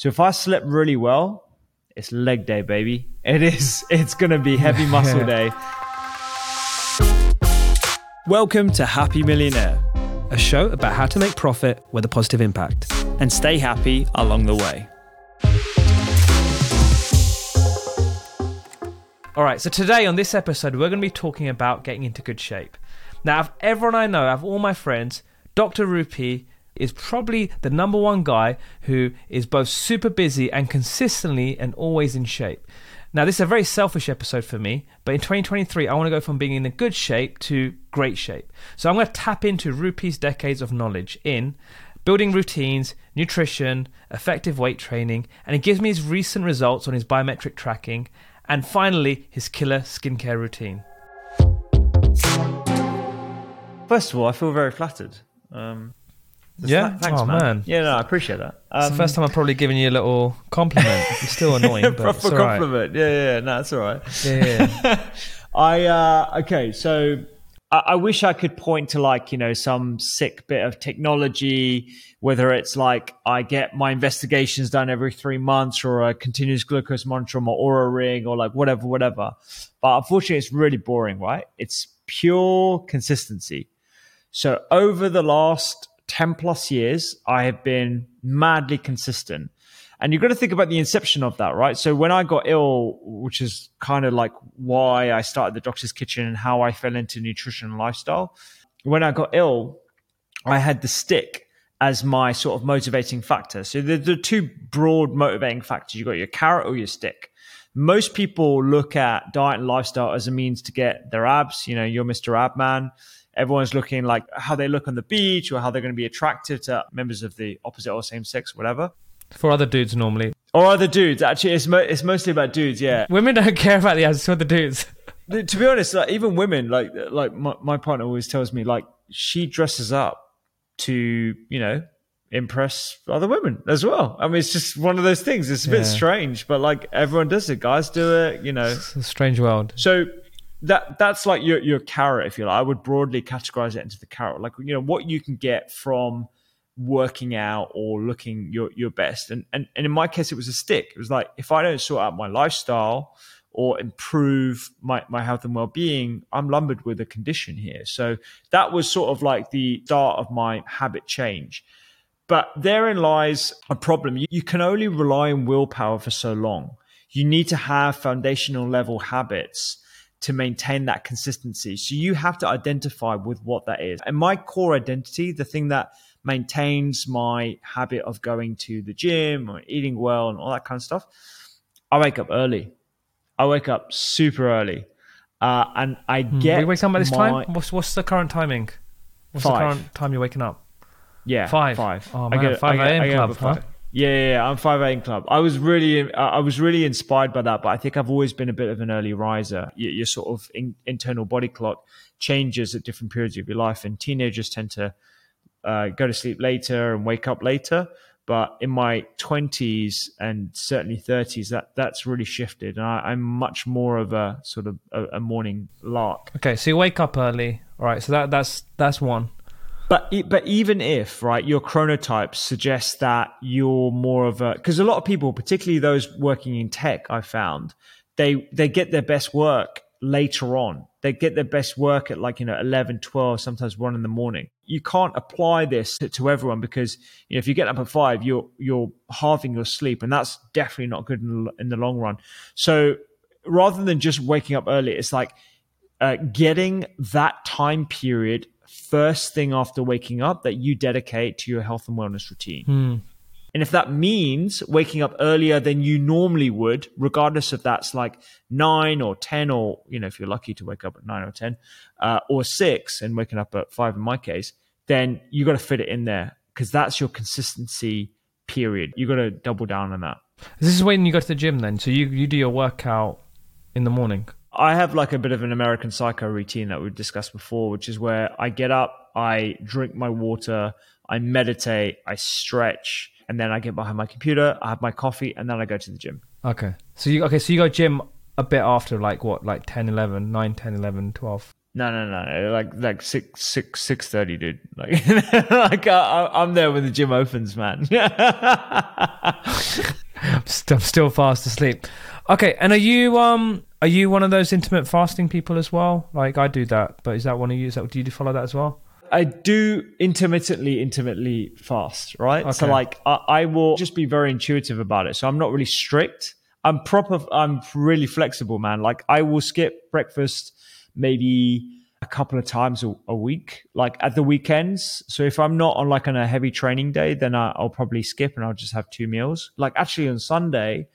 So if I slept really well, it's leg day, baby. It is. It's going to be heavy muscle day. Welcome to Happy Millionaire, a show about how to make profit with a positive impact. and stay happy along the way. All right, so today on this episode, we're going to be talking about getting into good shape. Now, of everyone I know, of all my friends, Dr. Rupy is probably the number one guy who is both super busy and consistently and always in shape. Now, this is a very selfish episode for me, but in 2023, I want to go from being in a good shape to great shape. So I'm going to tap into Rupy's decades of knowledge in building routines, nutrition, effective weight training, and he gives me his recent results on his biometric tracking, and finally, his killer skincare routine. First of all, I feel very flattered. Um, so Yeah? tha- thanks, Oh, man. man. Yeah, no, I appreciate that. Um, It's the first time I've probably given you a little compliment. It's still annoying, but proper it's all right. compliment. Yeah, yeah, yeah, no, that's all right. Yeah, yeah, yeah. I uh, okay, so I, I wish I could point to like you know some sick bit of technology, whether it's like I get my investigations done every three months, or a continuous glucose monitor on my Oura ring, or like whatever, whatever. But unfortunately, it's really boring, right? It's pure consistency. So over the last 10 plus years, I have been madly consistent. And you've got to think about the inception of that, right? So when I got ill, which is kind of like why I started the doctor's kitchen and how I fell into nutrition and lifestyle. When I got ill, I had the stick as my sort of motivating factor. So the, the two broad motivating factors. You got your carrot or your stick. Most people look at diet and lifestyle as a means to get their abs. You know, you're Mr. Ab Man. Everyone's looking like how they look on the beach or how they're going to be attractive to members of the opposite or same sex, whatever. For other dudes, normally. Or other dudes. Actually, it's, mo- it's mostly about dudes. Yeah. Women don't care about the ads, for the dudes. to be honest, like even women, like like my, my partner always tells me, like she dresses up to you know impress other women as well. I mean, it's just one of those things. It's a bit strange, but like everyone does it. Guys do it, you know. It's a strange world. So that that's like your your carrot, if you like. I would broadly categorize it into the carrot, like you know what you can get from working out or looking your your best. And and and in my case, it was a stick. It was like if I don't sort out my lifestyle or improve my, my health and well-being i'm lumbered with a condition here so that was sort of like the start of my habit change but therein lies a problem you, you can only rely on willpower for so long you need to have foundational level habits to maintain that consistency so you have to identify with what that is and my core identity the thing that maintains my habit of going to the gym or eating well and all that kind of stuff i wake up early I wake up super early, uh, and I get. we wake up at this my- time? What's, what's the current timing? What's Five. the current time you're waking up? Yeah, Five. Five. Oh, I man, 5 I a.m. I get club, up at five. huh? Yeah, yeah, yeah, I'm five a.m. club. I was really, I was really inspired by that, but I think I've always been a bit of an early riser. Your, your sort of in, internal body clock changes at different periods of your life, and teenagers tend to uh, go to sleep later and wake up later. But in my 20s and certainly 30s, that that's really shifted, and I, I'm much more of a sort of a, a morning lark. Okay, so you wake up early. All right, so that that's that's one. But but even if right, your chronotype suggests that you're more of a because a lot of people, particularly those working in tech, I found they they get their best work later on. They get their best work at like you know 11, 12, sometimes one in the morning. You can't apply this to, to everyone because you know if you get up at five, you're you're halving your sleep, and that's definitely not good in the, in the long run. So rather than just waking up early, it's like uh, getting that time period first thing after waking up that you dedicate to your health and wellness routine. Hmm. And if that means waking up earlier than you normally would, regardless if that's like nine or 10, or, you know, if you're lucky to wake up at nine or 10, uh, or six and waking up at five in my case, then you got to fit it in there because that's your consistency period. You got to double down on that. This is when you go to the gym then. So you, you do your workout in the morning. I have like a bit of an American Psycho routine that we've discussed before, which is where I get up, I drink my water, I meditate, I stretch, and then I get behind my computer, I have my coffee, and then I go to the gym. Okay. So you okay, so you go gym a bit after like what, like 10, 11, 9, 10, 11, 12. No, no, no, no. Like like six six six thirty, dude. Like like I, I'm there when the gym opens, man. I'm still fast asleep. Okay, and are you um are you one of those intermittent fasting people as well? Like I do that, but is that one of you? Is that, do you follow that as well? I do intermittently, intermittently fast, right? Okay. So like I, I will just be very intuitive about it. So I'm not really strict. I'm proper. I'm really flexible, man. Like I will skip breakfast maybe a couple of times a, a week, like at the weekends. So if I'm not on like on a heavy training day, then I, I'll probably skip and I'll just have two meals. Like actually on Sunday,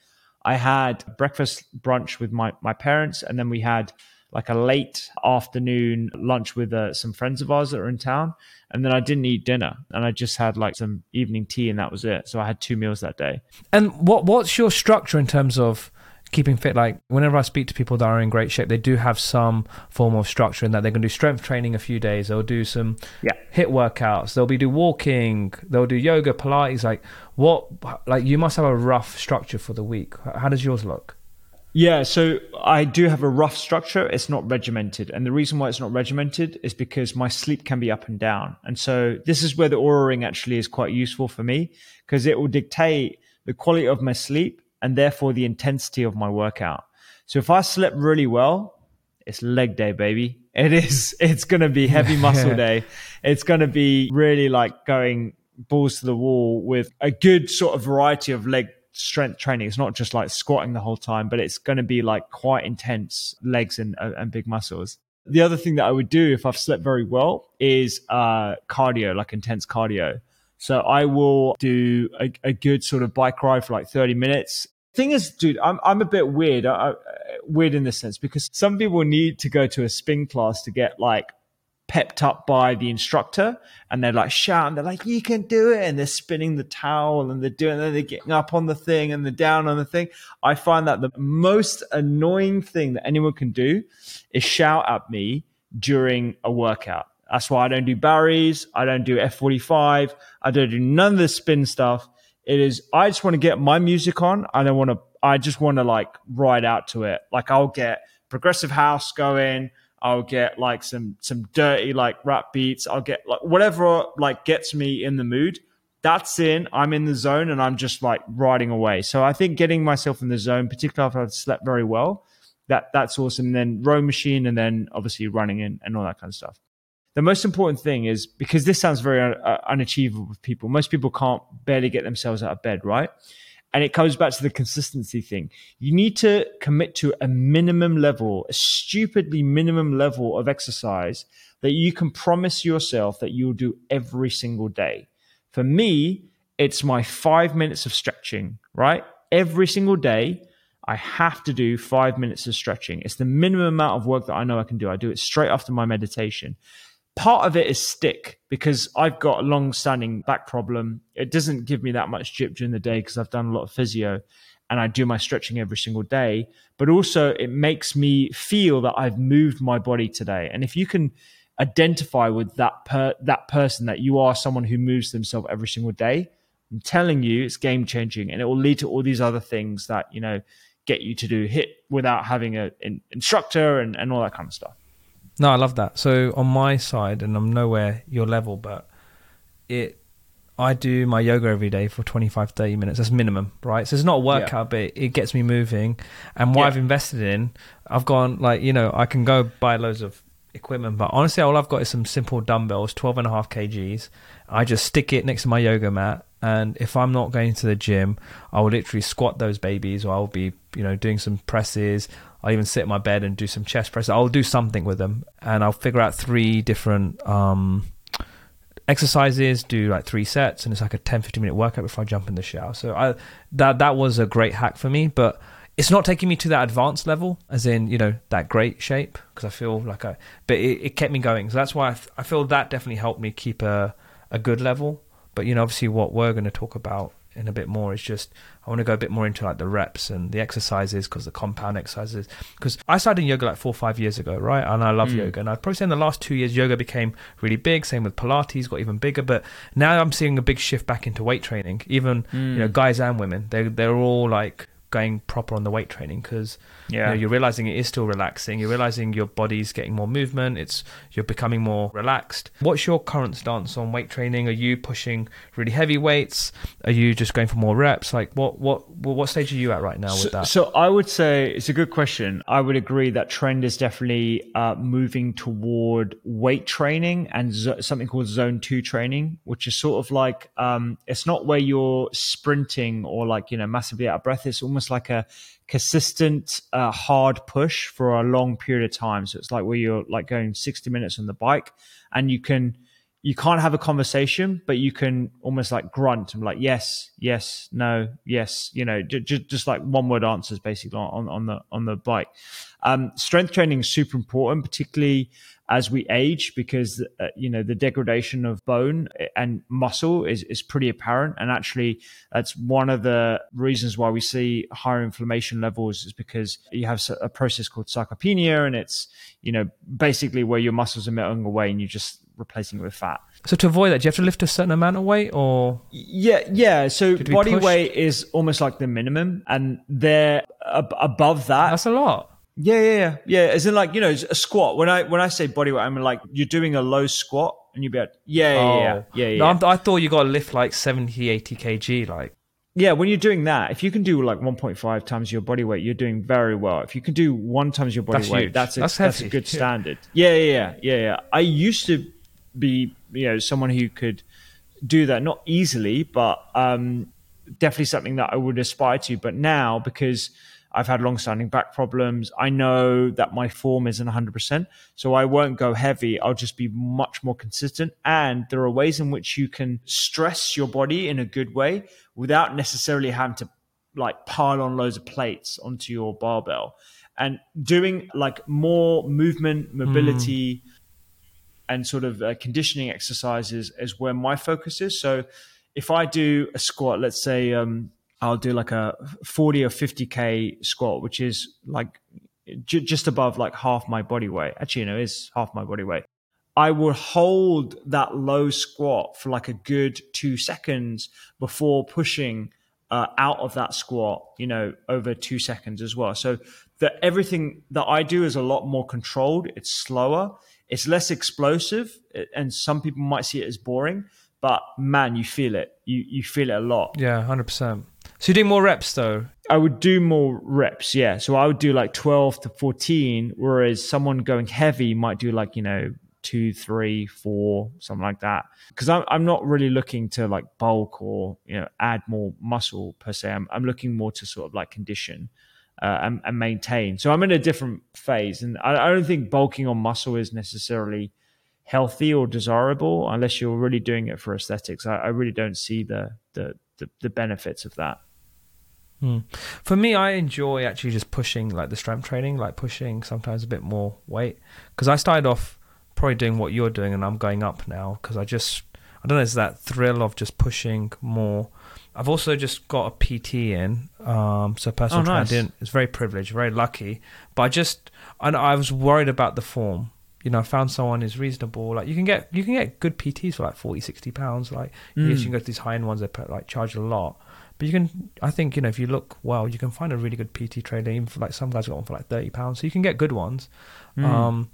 I had breakfast brunch with my my parents, and then we had like a late afternoon lunch with uh, some friends of ours that are in town, and then I didn't eat dinner, and I just had like some evening tea, and that was it. So I had two meals that day. And what what's your structure in terms of keeping fit? Like whenever I speak to people that are in great shape, they do have some form of structure in that they're going to do strength training a few days. They'll do some Yeah. HIIT workouts. They'll be do walking. They'll do yoga, Pilates. Like what? Like you must have a rough structure for the week. How does yours look? Yeah, so I do have a rough structure. It's not regimented. And the reason why it's not regimented is because my sleep can be up and down. And so this is where the Oura ring actually is quite useful for me because it will dictate the quality of my sleep and therefore the intensity of my workout. So if I slept really well, it's leg day, baby. It is, it's going to be heavy muscle day. It's going to be really like going balls to the wall with a good sort of variety of leg strength training. It's not just like squatting the whole time, but it's going to be like quite intense legs and, uh, and big muscles. The other thing that I would do if I've slept very well is uh, cardio, like intense cardio. So I will do a, a good sort of bike ride for like 30 minutes. Thing is, dude, I'm, I'm a bit weird. I, I, weird in this sense because some people need to go to a spin class to get like pepped up by the instructor and they're like shouting, they're like, you can do it. And they're spinning the towel and they're doing, and they're getting up on the thing and they're down on the thing. I find that the most annoying thing that anyone can do is shout at me during a workout. That's why I don't do Barry's. I don't do F45. I don't do none of the spin stuff. It is, I just want to get my music on. I don't want to, I just want to like ride out to it. Like I'll get progressive house going. I'll get like some, some dirty like rap beats. I'll get like whatever like gets me in the mood. That's in, I'm in the zone and I'm just like riding away. So I think getting myself in the zone, particularly after I've slept very well, that that's awesome. And then row machine and then obviously running and, and all that kind of stuff the most important thing is because this sounds very uh, unachievable with people. Most people can't barely get themselves out of bed, right? And it comes back to the consistency thing. You need to commit to a minimum level, a stupidly minimum level of exercise that you can promise yourself that you'll do every single day. For me, it's my five minutes of stretching, right? Every single day, I have to do five minutes of stretching. It's the minimum amount of work that I know I can do. I do it straight after my meditation part of it is stick because I've got a long standing back problem. It doesn't give me that much jip during the day because I've done a lot of physio and I do my stretching every single day. But also, it makes me feel that I've moved my body today. And if you can identify with that per- that person that you are someone who moves themselves every single day, I'm telling you, it's game changing, and it will lead to all these other things that you know get you to do HIIT without having a, an instructor and, and all that kind of stuff. No, I love that. So on my side, and I'm nowhere your level, but it, I do my yoga every day for 25, 30 minutes. That's minimum, right? So it's not a workout, but it gets me moving. And what Yeah. I've invested in, I've gone like, you know, I can go buy loads of equipment, but honestly, all I've got is some simple dumbbells, 12 and a half kgs. I just stick it next to my yoga mat. And if I'm not going to the gym, I will literally squat those babies or I'll be, you know, doing some presses. I'll even sit in my bed and do some chest press. I'll do something with them and I'll figure out three different um, exercises, do like three sets, and it's like a 10, 15 minute workout before I jump in the shower. So I, that, that was a great hack for me, but it's not taking me to that advanced level, as in, you know, that great shape, because I feel like I, but it, it kept me going. So that's why I, I feel that definitely helped me keep a, a good level. But, you know, obviously what we're going to talk about in a bit more. Is just I want to go a bit more into like the reps and the exercises because the compound exercises. Because I started in yoga like four or five years ago right? And I love mm. yoga. And I'd probably say in the last two years yoga became really big. Same with Pilates got even bigger. But now I'm seeing a big shift back into weight training. Even you know mm. guys and women they they're all like going proper on the weight training because Yeah. you know, you're realizing it is still relaxing. You're realizing your body's getting more movement. It's you're becoming more relaxed. What's your current stance on weight training? Are you pushing really heavy weights? Are you just going for more reps? Like what what what stage are you at right now So, with that? so I would say it's a good question. I would agree that trend is definitely uh, moving toward weight training and zo- something called zone two training, which is sort of like um, it's not where you're sprinting or like you know massively out of breath. It's almost like a consistent uh, hard push for a long period of time. So it's like where you're like going 60 minutes on the bike, and you can you can't have a conversation, but you can almost like grunt and like yes, yes, no, yes, you know, j- j- just like one word answers basically on, on the on the bike. Um, strength training is super important, particularly as we age, because uh, you know the degradation of bone and muscle is is pretty apparent, and actually that's one of the reasons why we see higher inflammation levels is because you have a process called sarcopenia, and it's you know basically where your muscles are melting away, and you're just replacing it with fat. So to avoid that, do you have to lift a certain amount of weight or Yeah, yeah. So body push- weight is almost like the minimum, and they're ab- above that. that's a lot. Yeah, yeah, yeah, yeah. As in, like you know, a squat. When I when I say body weight, I mean like you're doing a low squat, and you'd be like, yeah, yeah, yeah, yeah, yeah. Oh. No, I'm, I thought you got to lift like 70, 80 kg. Like, Yeah, when you're doing that, if you can do like 1.5 times your body weight, you're doing very well. If you can do one times your body That's weight, huge. that's a, That's that's, a good standard. Yeah, yeah, yeah, yeah, yeah. I used to be, you know, someone who could do that, not easily, but um, definitely something that I would aspire to. But now, because I've had long-standing back problems, I know that my form isn't 100%, so I won't go heavy. I'll just be much more consistent. And there are ways in which you can stress your body in a good way without necessarily having to like pile on loads of plates onto your barbell and doing like more movement mobility and sort of uh, conditioning exercises is where my focus is so if i do a squat let's say um, i'll do like a 40 or 50k squat which is like j- just above like half my body weight actually you know is half my body weight I will hold that low squat for like a good two seconds before pushing uh, out of that squat, you know, over two seconds as well. So that everything that I do is a lot more controlled. It's slower. It's less explosive, and some people might see it as boring. But man, you feel it. You you feel it a lot. yeah, 100%. So you're doing more reps though. I would do more reps, yeah. So I would do like 12 to 14, whereas someone going heavy might do like, you know, two, three, four, something like that. Because I'm, I'm not really looking to like bulk or, you know, add more muscle per se. I'm, I'm looking more to sort of like condition uh, and, and maintain. So I'm in a different phase. And I, I don't think bulking on muscle is necessarily healthy or desirable unless you're really doing it for aesthetics. I, I really don't see the, the, the, the benefits of that. For me, I enjoy actually just pushing like the strength training, like pushing sometimes a bit more weight. Because I started off probably doing what you're doing, and I'm going up now because I just I don't know, it's that thrill of just pushing more. I've also just got a PT in, um, so personal Oh, nice. didn't. It's very privileged, very lucky. But I just I, I was worried about the form. You know, I found someone who's reasonable. Like you can get you can get good PTs for like 40, 60 pounds. Like yes, you can go to these high end ones that put, like charge a lot. But you can, I think, you know, if you look well, you can find a really good PT trainer. Even for like some guys got one for like thirty pounds, so you can get good ones. Um,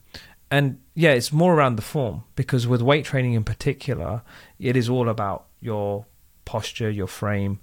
and yeah, it's more around the form because with weight training in particular, it is all about your posture, your frame,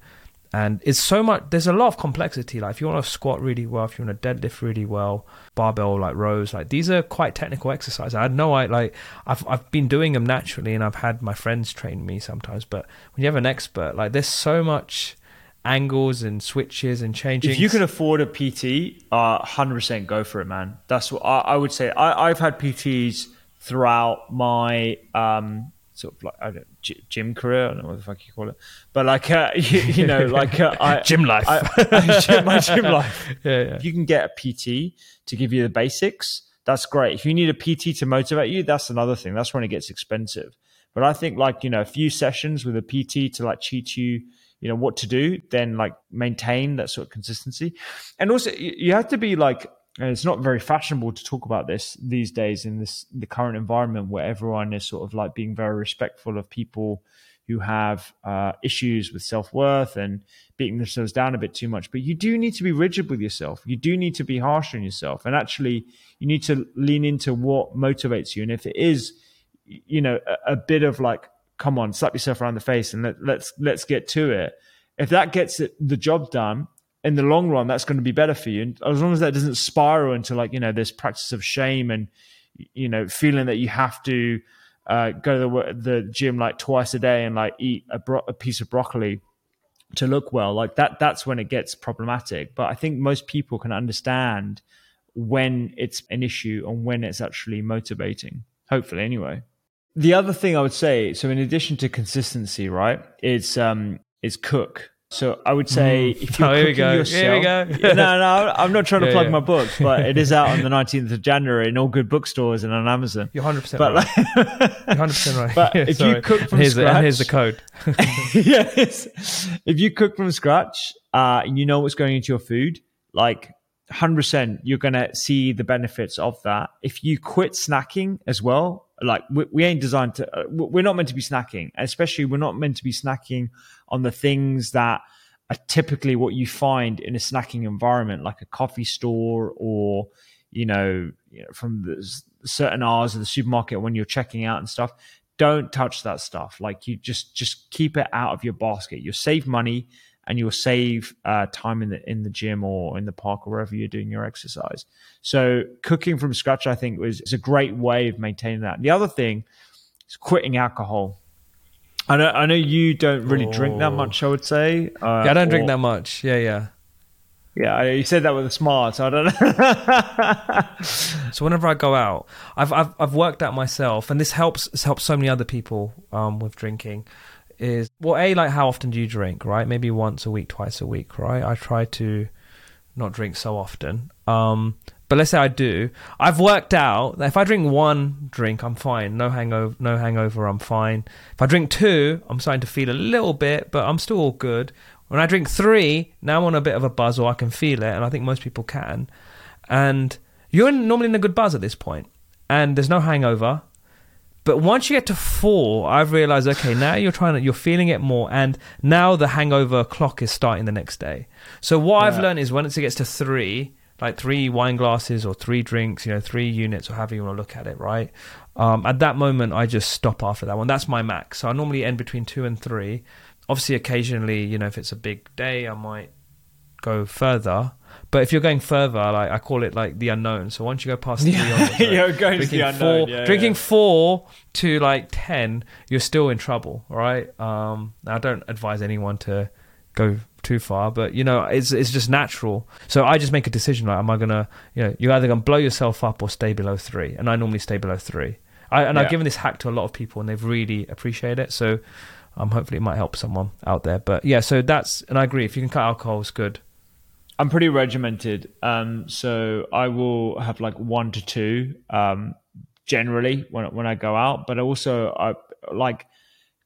and it's so much. There's a lot of complexity. Like if you want to squat really well, if you want to deadlift really well, barbell like rows, like these are quite technical exercises. I know I like I've I've been doing them naturally, and I've had my friends train me sometimes. But when you have an expert, like there's so much angles and switches and changing. If you can afford a PT, uh, 100% go for it, man. That's what I, I would say. I, I've had PTs throughout my um, sort of like I don't, gy- gym career. I don't know what the fuck you call it, but like uh, you, you know, like uh, I, Gym life. I, I, gym- my gym life. yeah, yeah. If you can get a PT to give you the basics, that's great. If you need a PT to motivate you, that's another thing. That's when it gets expensive. But I think like you know a few sessions with a PT to like teach you you know what to do, then like maintain that sort of consistency. And also you have to be like it's not very fashionable to talk about this these days in this the current environment where everyone is sort of like being very respectful of people who have uh, issues with self worth and beating themselves down a bit too much. But you do need to be rigid with yourself. You do need to be harsh on yourself. And actually, you need to lean into what motivates you. And if it is, you know, a, a bit of like, come on, slap yourself around the face and let, let's let's get to it. If that gets the job done, in the long run, that's going to be better for you. And as long as that doesn't spiral into like, you know, this practice of shame and, you know, feeling that you have to uh, go to the, the, gym like twice a day and like eat a, bro- a piece of broccoli to look well, like that, that's when it gets problematic. But I think most people can understand when it's an issue and when it's actually motivating, hopefully, anyway. The other thing I would say, so in addition to consistency, right, it's um, is cook. So I would say Mm. if you're Oh, here we go. yourself, Here we go. no, no, I'm not trying to Yeah, plug yeah. my book, but it is out on the 19th of January in all good bookstores and on Amazon. You're 100% But right. like, 100% right. But if you cook from here's the, and here's the scratch- code. yes. If you cook from scratch, uh, and you know what's going into your food, like 100%, you're going to see the benefits of that. If you quit snacking as well, like we, we ain't designed to, uh, we're not meant to be snacking, especially we're not meant to be snacking on the things that are typically what you find in a snacking environment, like a coffee store or, you know, you from the certain hours of the supermarket when you're checking out and stuff. Don't touch that stuff. Like you just just keep it out of your basket. You'll save money and you'll save uh, time in the in the gym or in the park or wherever you're doing your exercise so cooking from scratch i think was is a great way of maintaining that the other thing is quitting alcohol I know, I know you don't really drink that Oh. much. I would say. Uh, Yeah, I don't drink that much. Yeah, yeah. Yeah, you said that with a smile, so I don't know. So whenever I go out, I've I've, I've worked out myself, and this helps this helps so many other people um, with drinking. Is well, a like how often do you drink? Right, maybe once a week, twice a week. Right, I try to not drink so often. Um, but let's say I do. I've worked out that if I drink one drink, I'm fine. No hangover, no hangover, I'm fine. If I drink two, I'm starting to feel a little bit, but I'm still all good. When I drink three, now I'm on a bit of a buzz, or I can feel it, and I think most people can. And you're normally in a good buzz at this point, and there's no hangover. But once you get to four, I've realized okay, now you're trying to, you're feeling it more, and now the hangover clock is starting the next day. So what I've learned is once it gets to three, like three wine glasses or three drinks, you know, three units or however you want to look at it, right? Um, at that moment, I just stop after that one. That's my max. So I normally end between two and three. Obviously, occasionally, you know, if it's a big day, I might go further. But if you're going further, like I call it like the unknown. So once you go past three, right, You're going to the unknown. four, yeah, drinking yeah. four to like ten, you're still in trouble, right? Um, I don't advise anyone to go too far, but you know, it's it's just natural. So I just make a decision like, am I gonna, you know, you're either gonna blow yourself up or stay below three, and I normally stay below three. I, and Yeah. I've given this hack to a lot of people, and they've really appreciated it. So. Um, hopefully it might help someone out there, but yeah. So that's and I agree. If you can cut alcohol, it's good. I'm pretty regimented. Um, so I will have like one to two um, generally when when I go out, but also I like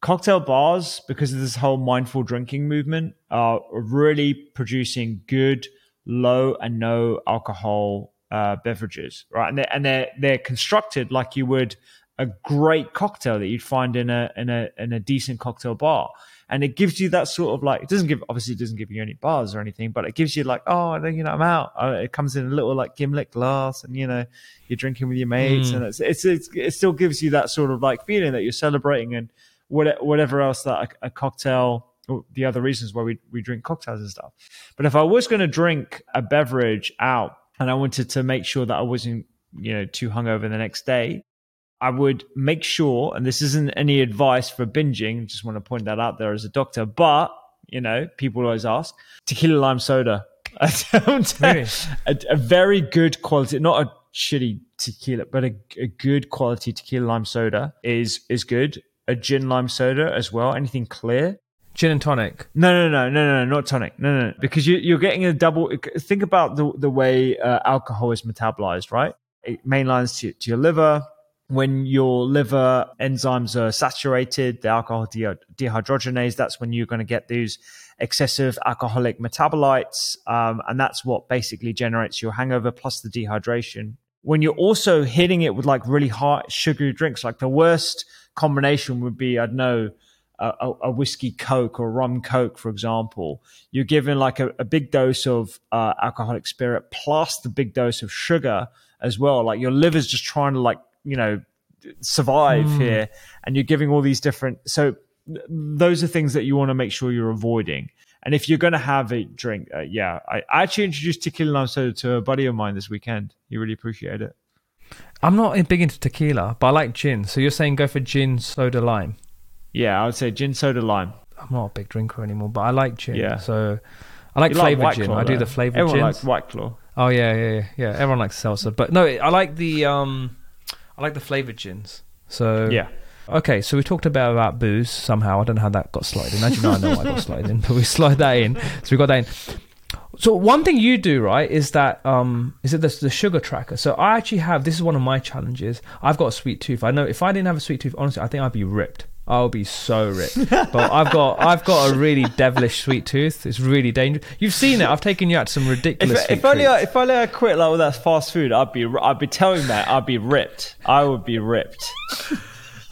cocktail bars because of this whole mindful drinking movement are really producing good low and no alcohol uh, beverages, right? And they're, and they're they're constructed like you would a great cocktail that you'd find in a in a in a decent cocktail bar and it gives you that sort of like it doesn't give obviously it doesn't give you any bars or anything but it gives you like oh you know i'm out uh, it comes in a little like gimlet glass and you know you're drinking with your mates Mm. and it's, it's it's it still gives you that sort of like feeling that you're celebrating and what, whatever else that a, a cocktail or the other reasons why we, we drink cocktails and stuff but if i was going to drink a beverage out and i wanted to make sure that i wasn't you know too hungover the next day I would make sure, and this isn't any advice for binging, just want to point that out there as a doctor, but you know, people always ask tequila lime soda. I don't Really? a, a very good quality, not a shitty tequila, but a, a good quality tequila lime soda is is good. A gin lime soda as well. Anything clear? Gin and tonic. No, no, no, no, no, not tonic. No, no, no. because you, you're getting a double. Think about the the way uh, alcohol is metabolized, right? It mainlines to, to your liver. When your liver enzymes are saturated, the alcohol de- dehydrogenase, that's when you're going to get these excessive alcoholic metabolites. Um, and that's what basically generates your hangover plus the dehydration. When you're also hitting it with like really hot sugary drinks, like the worst combination would be, I'd know, a, a whiskey Coke or rum Coke, for example, you're given like a, a big dose of uh, alcoholic spirit plus the big dose of sugar as well. Like your liver's just trying to like you know survive Mm. here, and you're giving all these different. So th- those are things that you want to make sure you're avoiding. And if you're going to have a drink, uh, yeah, I, I actually introduced tequila lime soda to a buddy of mine this weekend. He really appreciated it. I'm not big into tequila, but I like gin. So you're saying go for gin, soda, lime. Yeah, I would say gin soda lime. I'm not a big drinker anymore, but I like gin. Yeah. So I like You flavored White gin. Claw, I do the flavored Everyone gins. likes White Claw. Oh yeah, yeah, yeah, yeah. Everyone likes seltzer, but no, I like the um, I like the flavored gins. So Yeah. Okay, so we talked about about booze somehow. I don't know how that got slotted in. You know, I know I got slotted in, but we slide that in. So we got that in. So one thing you do right is that um is it the, the sugar tracker. So I actually have this is one of my challenges. I've got a sweet tooth. I know if I didn't have a sweet tooth, honestly, I think I'd be ripped. I'll be so ripped. but I've got I've got a really devilish sweet tooth. It's really dangerous. You've seen it. I've taken you out to some ridiculous. If, if only. I, if only I quit like all that fast food, I'd be I'd be telling that I'd be ripped. I would be ripped.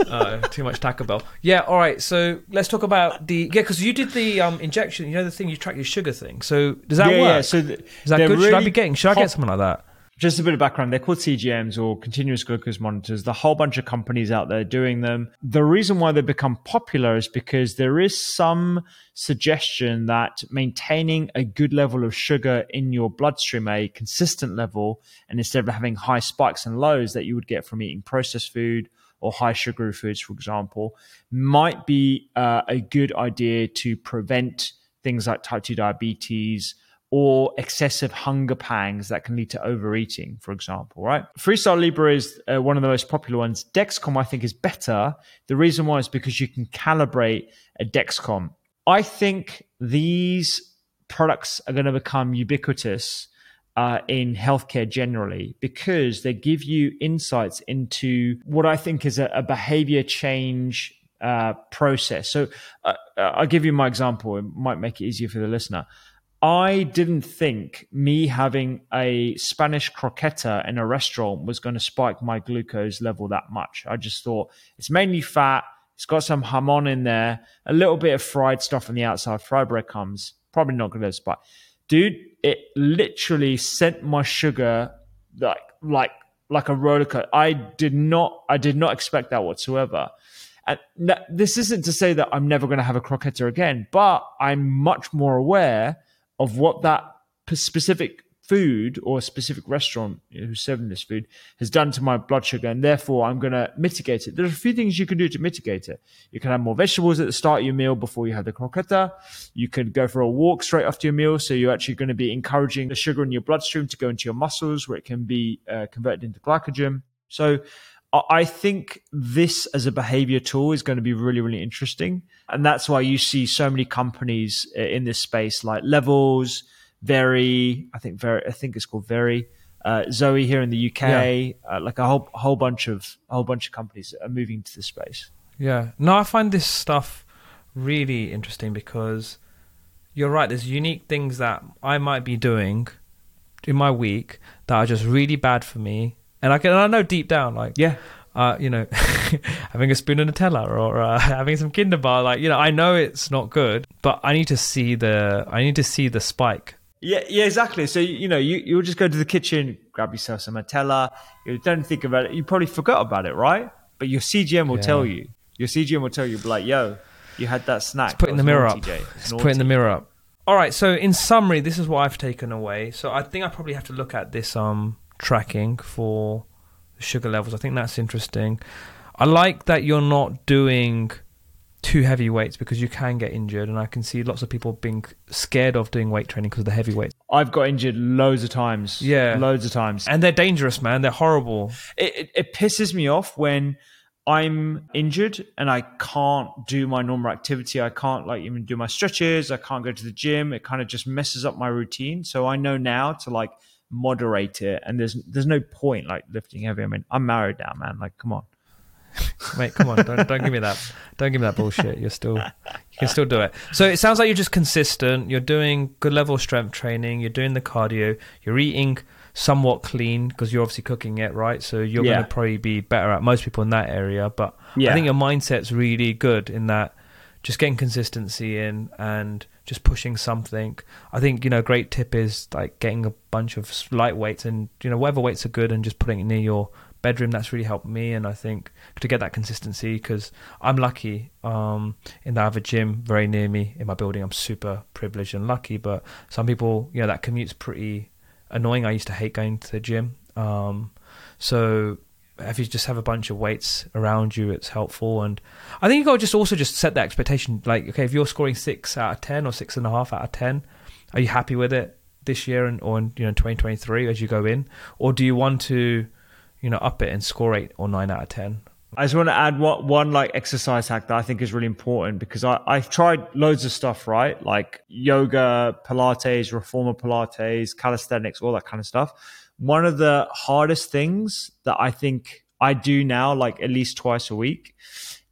Oh, too much Taco Bell. Yeah, all right. So let's talk about the yeah, because you did the um injection. You know the thing you track your sugar thing. So does that yeah, work? yeah. So th- Is that good? should I be getting? Should I get something like that? Just a bit of background. They're called CGMs or continuous glucose monitors. The whole bunch of companies out there doing them. The reason why they become popular is because there is some suggestion that maintaining a good level of sugar in your bloodstream, a consistent level, and instead of having high spikes and lows that you would get from eating processed food or high sugary foods, for example, might be uh, a good idea to prevent things like type 2 diabetes or excessive hunger pangs that can lead to overeating, for example, right? Freestyle Libre is uh, one of the most popular ones. Dexcom, I think, is better. The reason why is because you can calibrate a Dexcom. I think these products are going to become ubiquitous uh, in healthcare generally because they give you insights into what I think is a, a behavior change uh, process. So uh, I'll give you my example. It might make it easier for the listener. I didn't think me having a Spanish croqueta in a restaurant was going to spike my glucose level that much. I just thought it's mainly fat. It's got some jamon in there, a little bit of fried stuff on the outside, fried breadcrumbs. Probably not going to spike. Dude, it literally sent my sugar like like like a roller coaster. I did not I did not expect that whatsoever. And this isn't to say that I'm never going to have a croqueta again, but I'm much more aware of what that specific food or specific restaurant who's serving this food has done to my blood sugar, and therefore I'm going to mitigate it. There's a few things you can do to mitigate it. You can have more vegetables at the start of your meal before you have the croqueta. You could go for a walk straight after your meal, so you're actually going to be encouraging the sugar in your bloodstream to go into your muscles, where it can be uh, converted into glycogen. So I- think this as a behavior tool is going to be really, really interesting. And that's why you see so many companies uh, in this space like Levels, Veri, I think Veri, I think it's called Veri, uh, Zoe here in the UK, uh, like a whole whole bunch of a whole bunch of companies are moving to this space. Yeah. No, I find this stuff really interesting because you're right. There's unique things that I might be doing in my week that are just really bad for me, and I can I know deep down like Yeah, uh, you know, having a spoon of Nutella or uh, having some Kinder Bar, like you know, I know it's not good, but I need to see the I need to see the spike. Yeah, yeah, exactly. So you know, you you'll just go to the kitchen, grab yourself some Nutella. You don't think about it. You probably forgot about it, right? But your CGM will Yeah. tell you. Your CGM will tell you, like, yo, you had that snack. putting the mirror up. It's putting the mirror up. All right. So in summary, this is what I've taken away. So I think I probably have to look at this um tracking for the sugar levels. I think that's interesting. I like that you're not doing too heavy weights because you can get injured, and I can see lots of people being scared of doing weight training because of the heavy weights. I've got injured loads of times. Yeah. loads of times. And they're dangerous, man. They're horrible. it, it, it pisses me off when I'm injured and I can't do my normal activity. I can't like even do my stretches. I can't go to the gym. It kind of just messes up my routine. So I know now to like moderate it. And there's there's no point like lifting heavy. I mean, I'm married now, man. Like, come on. Mate, come on, don't don't give me that. Don't give me that bullshit. You're still you can still do it. So it sounds like you're just consistent. You're doing good level strength training. You're doing the cardio. You're eating somewhat clean because you're obviously cooking it, right? So you're Yeah. going to probably be better at most people in that area. But yeah. I think your mindset's really good in that just getting consistency in and just pushing something. I think you know, a great tip is like getting a bunch of light weights and you know whatever weights are good and just putting it near your bedroom. That's really helped me and i think to get that consistency because i'm lucky um, in that i have a gym very near me in my building. I'm super privileged and lucky but some people you know that commute's pretty annoying. I used to hate going to the gym um, so if you just have a bunch of weights around you it's helpful and i think you got to just also just set that expectation like okay if you're scoring six out of ten or six and a half out of ten are you happy with it this year and or in you know 2023 as you go in or do you want to you know, up it and score eight or nine out of ten. I just want to add what one like exercise hack that I think is really important because I, I've tried loads of stuff, right? Like yoga, Pilates, reformer Pilates, calisthenics, all that kind of stuff. One of the hardest things that I think I do now, like at least twice a week,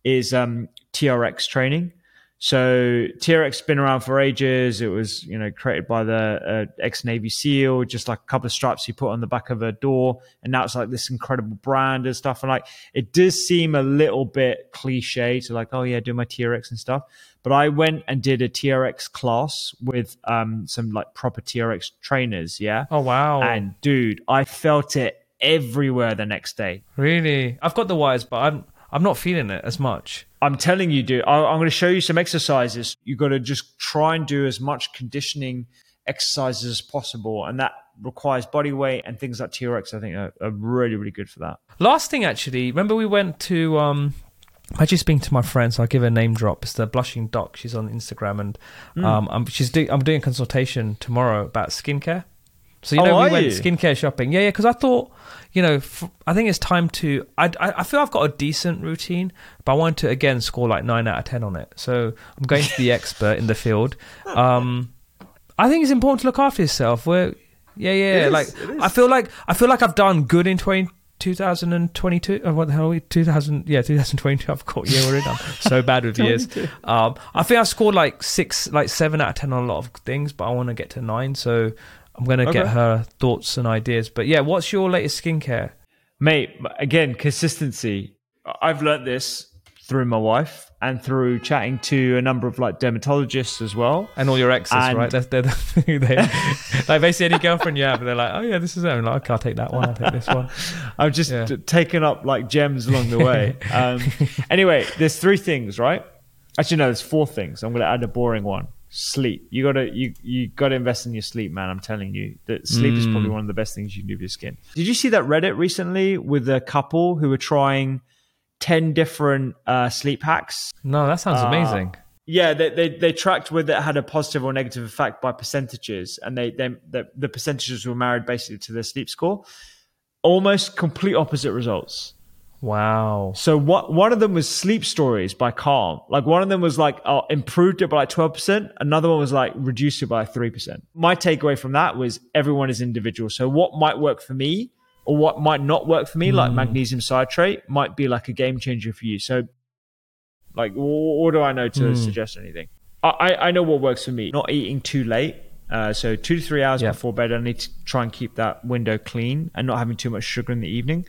is um, TRX training. So TRX has been around for ages. It was, you know, created by the uh, ex Navy SEAL, just like a couple of straps you put on the back of a door, and now it's like this incredible brand and stuff. And like, it does seem a little bit cliche to like, oh yeah, do my TRX and stuff. But I went and did a TRX class with um, some like proper TRX trainers. Yeah. Oh wow. And dude, I felt it everywhere the next day. Really? I've got the wires, but I'm I'm not feeling it as much. I'm telling you, dude, I, am going to show you some exercises. You got to just try and do as much conditioning exercises as possible. And that requires body weight and things like TRX, I think are, are really, really good for that. Last thing, actually, remember we went to, um, I just speaking to my friend, so I'll give her a name drop. It's the Blushing Doc. She's on Instagram, and mm. um, I'm, she's do, I'm doing a consultation tomorrow about skincare. So you know, oh, we went you? skincare shopping. Yeah, yeah. Because I thought, you know, f- I think it's time to. I, I, I feel I've got a decent routine, but I want to again score like nine out of ten on it. So I'm going to the expert in the field. Um, I think it's important to look after yourself. Where, yeah, yeah. Is, like I feel like I feel like I've done good in 20, 2022. Oh, what the hell are we? 2000. Yeah, 2022. I've got year already. I'm so bad with years. Um, I think I scored like six, like seven out of ten on a lot of things, but I want to get to nine. So I'm going to okay. get her thoughts and ideas. But yeah, what's your latest skincare? Mate, again, consistency. I've learnt this through my wife and through chatting to a number of like dermatologists as well. And all your exes, and right? They're, they're, they, like basically any girlfriend you have, they're like, oh yeah, this is it. I'm like, okay, I'll take that one. I'll take this one. I've just yeah. taken up like gems along the way. Um, anyway, there's three things, right? Actually, no, there's four things. I'm going to add a boring one sleep. You gotta you you gotta invest in your sleep, man. I'm telling you that sleep mm. is probably one of the best things you can do for your skin. Did you see that Reddit recently with a couple who were trying ten different uh, sleep hacks? No, that sounds uh, amazing. Yeah, they, they they tracked whether it had a positive or negative effect by percentages, and they they the, the percentages were married basically to their sleep score. Almost complete opposite results. Wow. So what one of them was sleep stories by Calm. Like one of them was like oh, improved it by like 12%. Another one was like reduced it by 3%. My takeaway from that was everyone is individual. So what might work for me or what might not work for me, mm. like hmm. magnesium citrate, might be like a game changer for you. So like what do I know to mm. suggest anything? I, I know what works for me. Not eating too late. Uh, so two to three hours before bed, I need to try and keep that window clean and not having too much sugar in the evening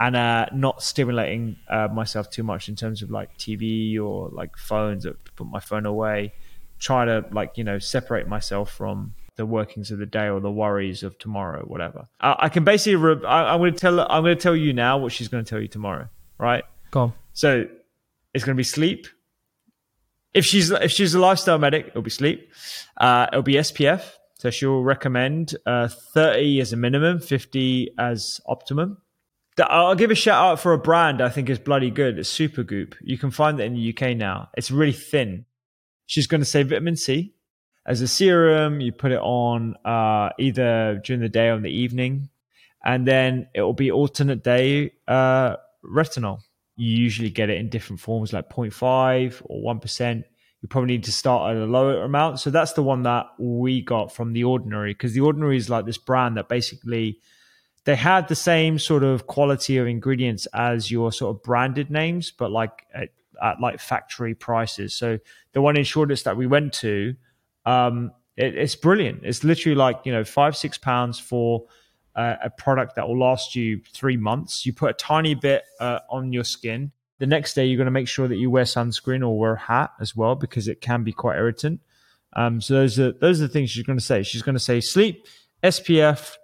and uh, not stimulating uh, myself too much in terms of like TV or like phones. Put my phone away. Try to like you know separate myself from the workings of the day or the worries of tomorrow, whatever. I, I can basically. Re- I, am going to tell. I'm going to tell you now what she's going to tell you tomorrow. Right? Go on. So it's going to be sleep. If she's if she's a lifestyle medic, it'll be sleep. Uh, it'll be SPF. So she'll recommend uh, 30 as a minimum, 50 as optimum. I'll give a shout out for a brand I think is bloody good. It's Supergoop. You can find it in the UK now. It's really thin. She's going to say vitamin C as a serum. You put it on uh, either during the day or in the evening, and then it will be alternate day uh, retinol. You usually get it in different forms, like 0.5 or one percent. You probably need to start at a lower amount. So that's the one that we got from the Ordinary because the Ordinary is like this brand that basically they had the same sort of quality of ingredients as your sort of branded names, but like at, at like factory prices. So the one in Shoreditch that we went to, um, it, it's brilliant. It's literally like you know five six pounds for uh, a product that will last you three months. You put a tiny bit uh, on your skin, The next day, you're going to make sure that you wear sunscreen or wear a hat as well because it can be quite irritant. Um, so those are those are the things she's going to say. She's going to say sleep, SPF,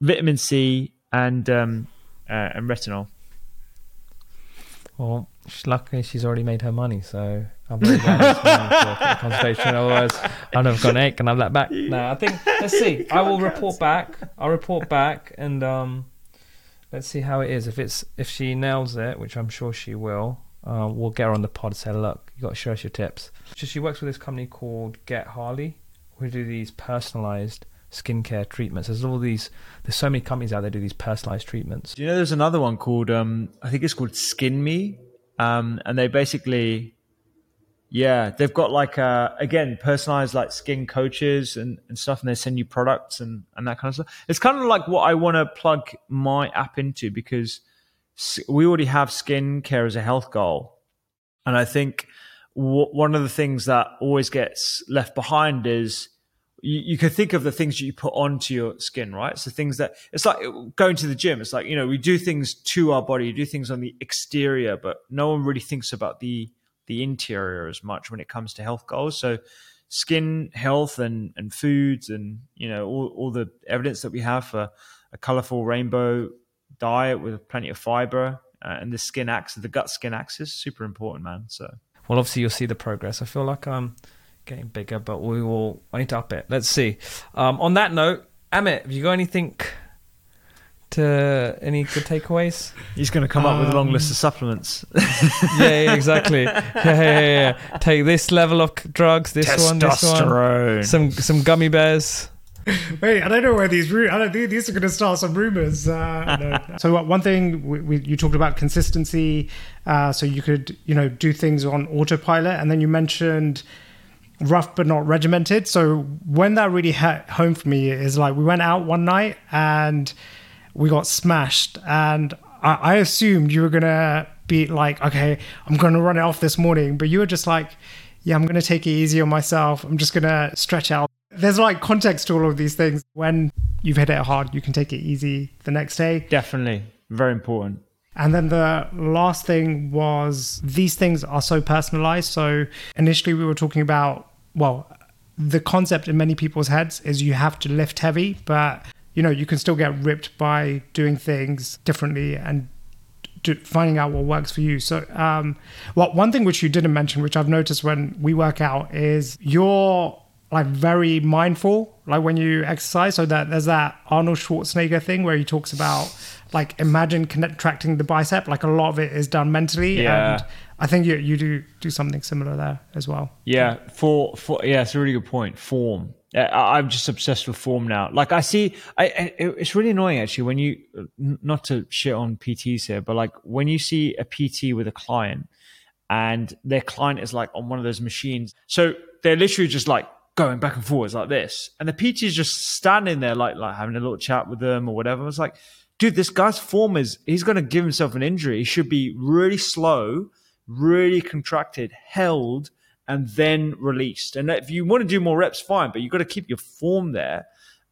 vitamin C, and um, uh, and retinol. Well, she's lucky she's already made her money, so I'm very glad it's money for the consultation. Otherwise, I'd have gone, hey, can I have that back? No, I think let's see. I will report back. I'll report back, and um, let's see how it is. If it's if she nails it, which I'm sure she will, uh, we'll get her on the pod. and Say, look, you got to show us your tips. So she works with this company called Get Harley, who do these personalized skincare treatments. There's all these. There's so many companies out there do these personalized treatments. Do you know there's another one called um, I think it's called Skin Me, um, and they basically, yeah, they've got like uh, again personalized like skin coaches and, and stuff, and they send you products and and that kind of stuff. It's kind of like what I want to plug my app into because we already have skin care as a health goal, and I think w- one of the things that always gets left behind is you, you could think of the things that you put onto your skin, right? So things that it's like going to the gym. It's like you know we do things to our body, we do things on the exterior, but no one really thinks about the the interior as much when it comes to health goals. So skin health and and foods and you know all, all the evidence that we have for a colorful rainbow diet with plenty of fiber uh, and the skin axis, the gut skin axis, super important, man. So Well, obviously you'll see the progress. I feel like I'm getting bigger, but we will. To up it. Let's see. Um, on that note, Amit, have you got anything to any good takeaways? he's going to come up with a long Um, list of supplements. yeah, yeah, exactly. Yeah, yeah, yeah, yeah. Take this level of drugs, this one, this one, Testosterone. some some gummy bears. Wait, I don't know where these. Ru- I don't think these are going to start some rumors. Uh, no. So uh, one thing we, we, you talked about consistency. Uh, so you could you know do things on autopilot, and then you mentioned rough but not regimented. So when that really hit home for me is like we went out one night and we got smashed, and I, I assumed you were gonna be like, okay, I'm gonna run it off this morning, but you were just like, yeah, I'm gonna take it easy on myself. I'm just gonna stretch out. There's like context to all of these things. When you've hit it hard, you can take it easy the next day. Definitely. Very important. And then the last thing was these things are so personalized. So initially we were talking about, well, the concept in many people's heads is you have to lift heavy, but you know, you can still get ripped by doing things differently and do, finding out what works for you. So, um, well, one thing which you didn't mention, which I've noticed when we work out, is you're like very mindful, like when you exercise. So that there's that Arnold Schwarzenegger thing where he talks about like imagine contracting the bicep. Like a lot of it is done mentally, Yeah. and I think you you do do something similar there as well. Yeah, for for yeah, it's a really good point. Form. I- I'm just obsessed with form now. Like I see, I, I it's really annoying actually when you not to shit on PTs here, but like when you see a PT with a client and their client is like on one of those machines, so they're literally just like going back and forwards like this, and the PT is just standing there like like having a little chat with them or whatever. It's like, dude, this guy's form is he's going to give himself an injury. He should be really slow, really contracted, held and then released. And if you want to do more reps, fine, but you've got to keep your form there.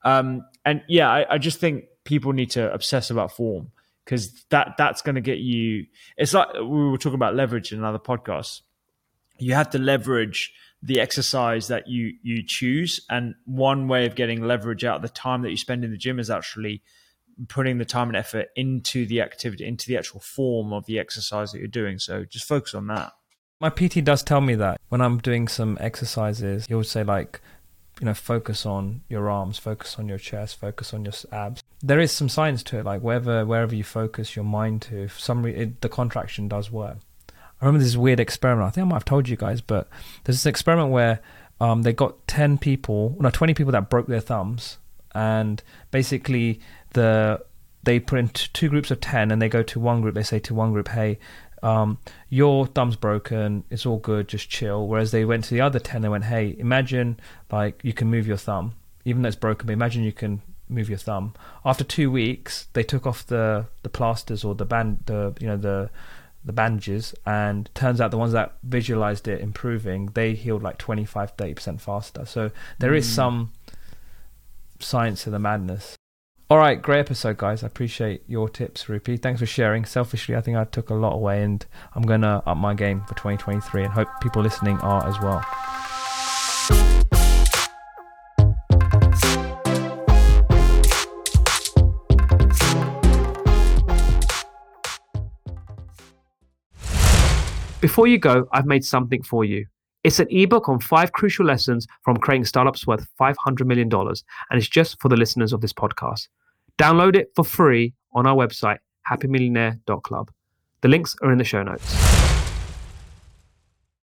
Um, and yeah, I, I just think people need to obsess about form because that that's going to get you. It's like we were talking about leverage in another podcast. You have to leverage the exercise that you you choose, and one way of getting leverage out of the time that you spend in the gym is actually putting the time and effort into the activity, into the actual form of the exercise that you're doing. So just focus on that. My PT does tell me that when I'm doing some exercises, he would say like, you know, focus on your arms, focus on your chest, focus on your abs. There is some science to it. Like wherever wherever you focus your mind to, some re- it, the contraction does work. I remember this weird experiment. I think I might have told you guys, but there's this experiment where um, they got ten people, no, twenty people that broke their thumbs, and basically the they put in two groups of 10 and they go to one group. They say to one group hey um, your thumb's broken. It's all good. Just chill. Whereas they went to the other 10 they went hey imagine like you can move your thumb even though it's broken but imagine you can move your thumb. After two weeks they took off the the plasters or the band the you know the the bandages and turns out the ones that visualized it improving they healed like 25 30% faster. So there is some science to the madness All right, great episode, guys. I appreciate your tips, Rupy. Thanks for sharing. Selfishly, I think I took a lot away, and I'm going to up my game for 2023 and hope people listening are as well. Before you go, I've made something for you. It's an ebook on five crucial lessons from creating startups worth $500 million, and it's just for the listeners of this podcast. Download it for free on our website, happymillionaire.club. The links are in the show notes.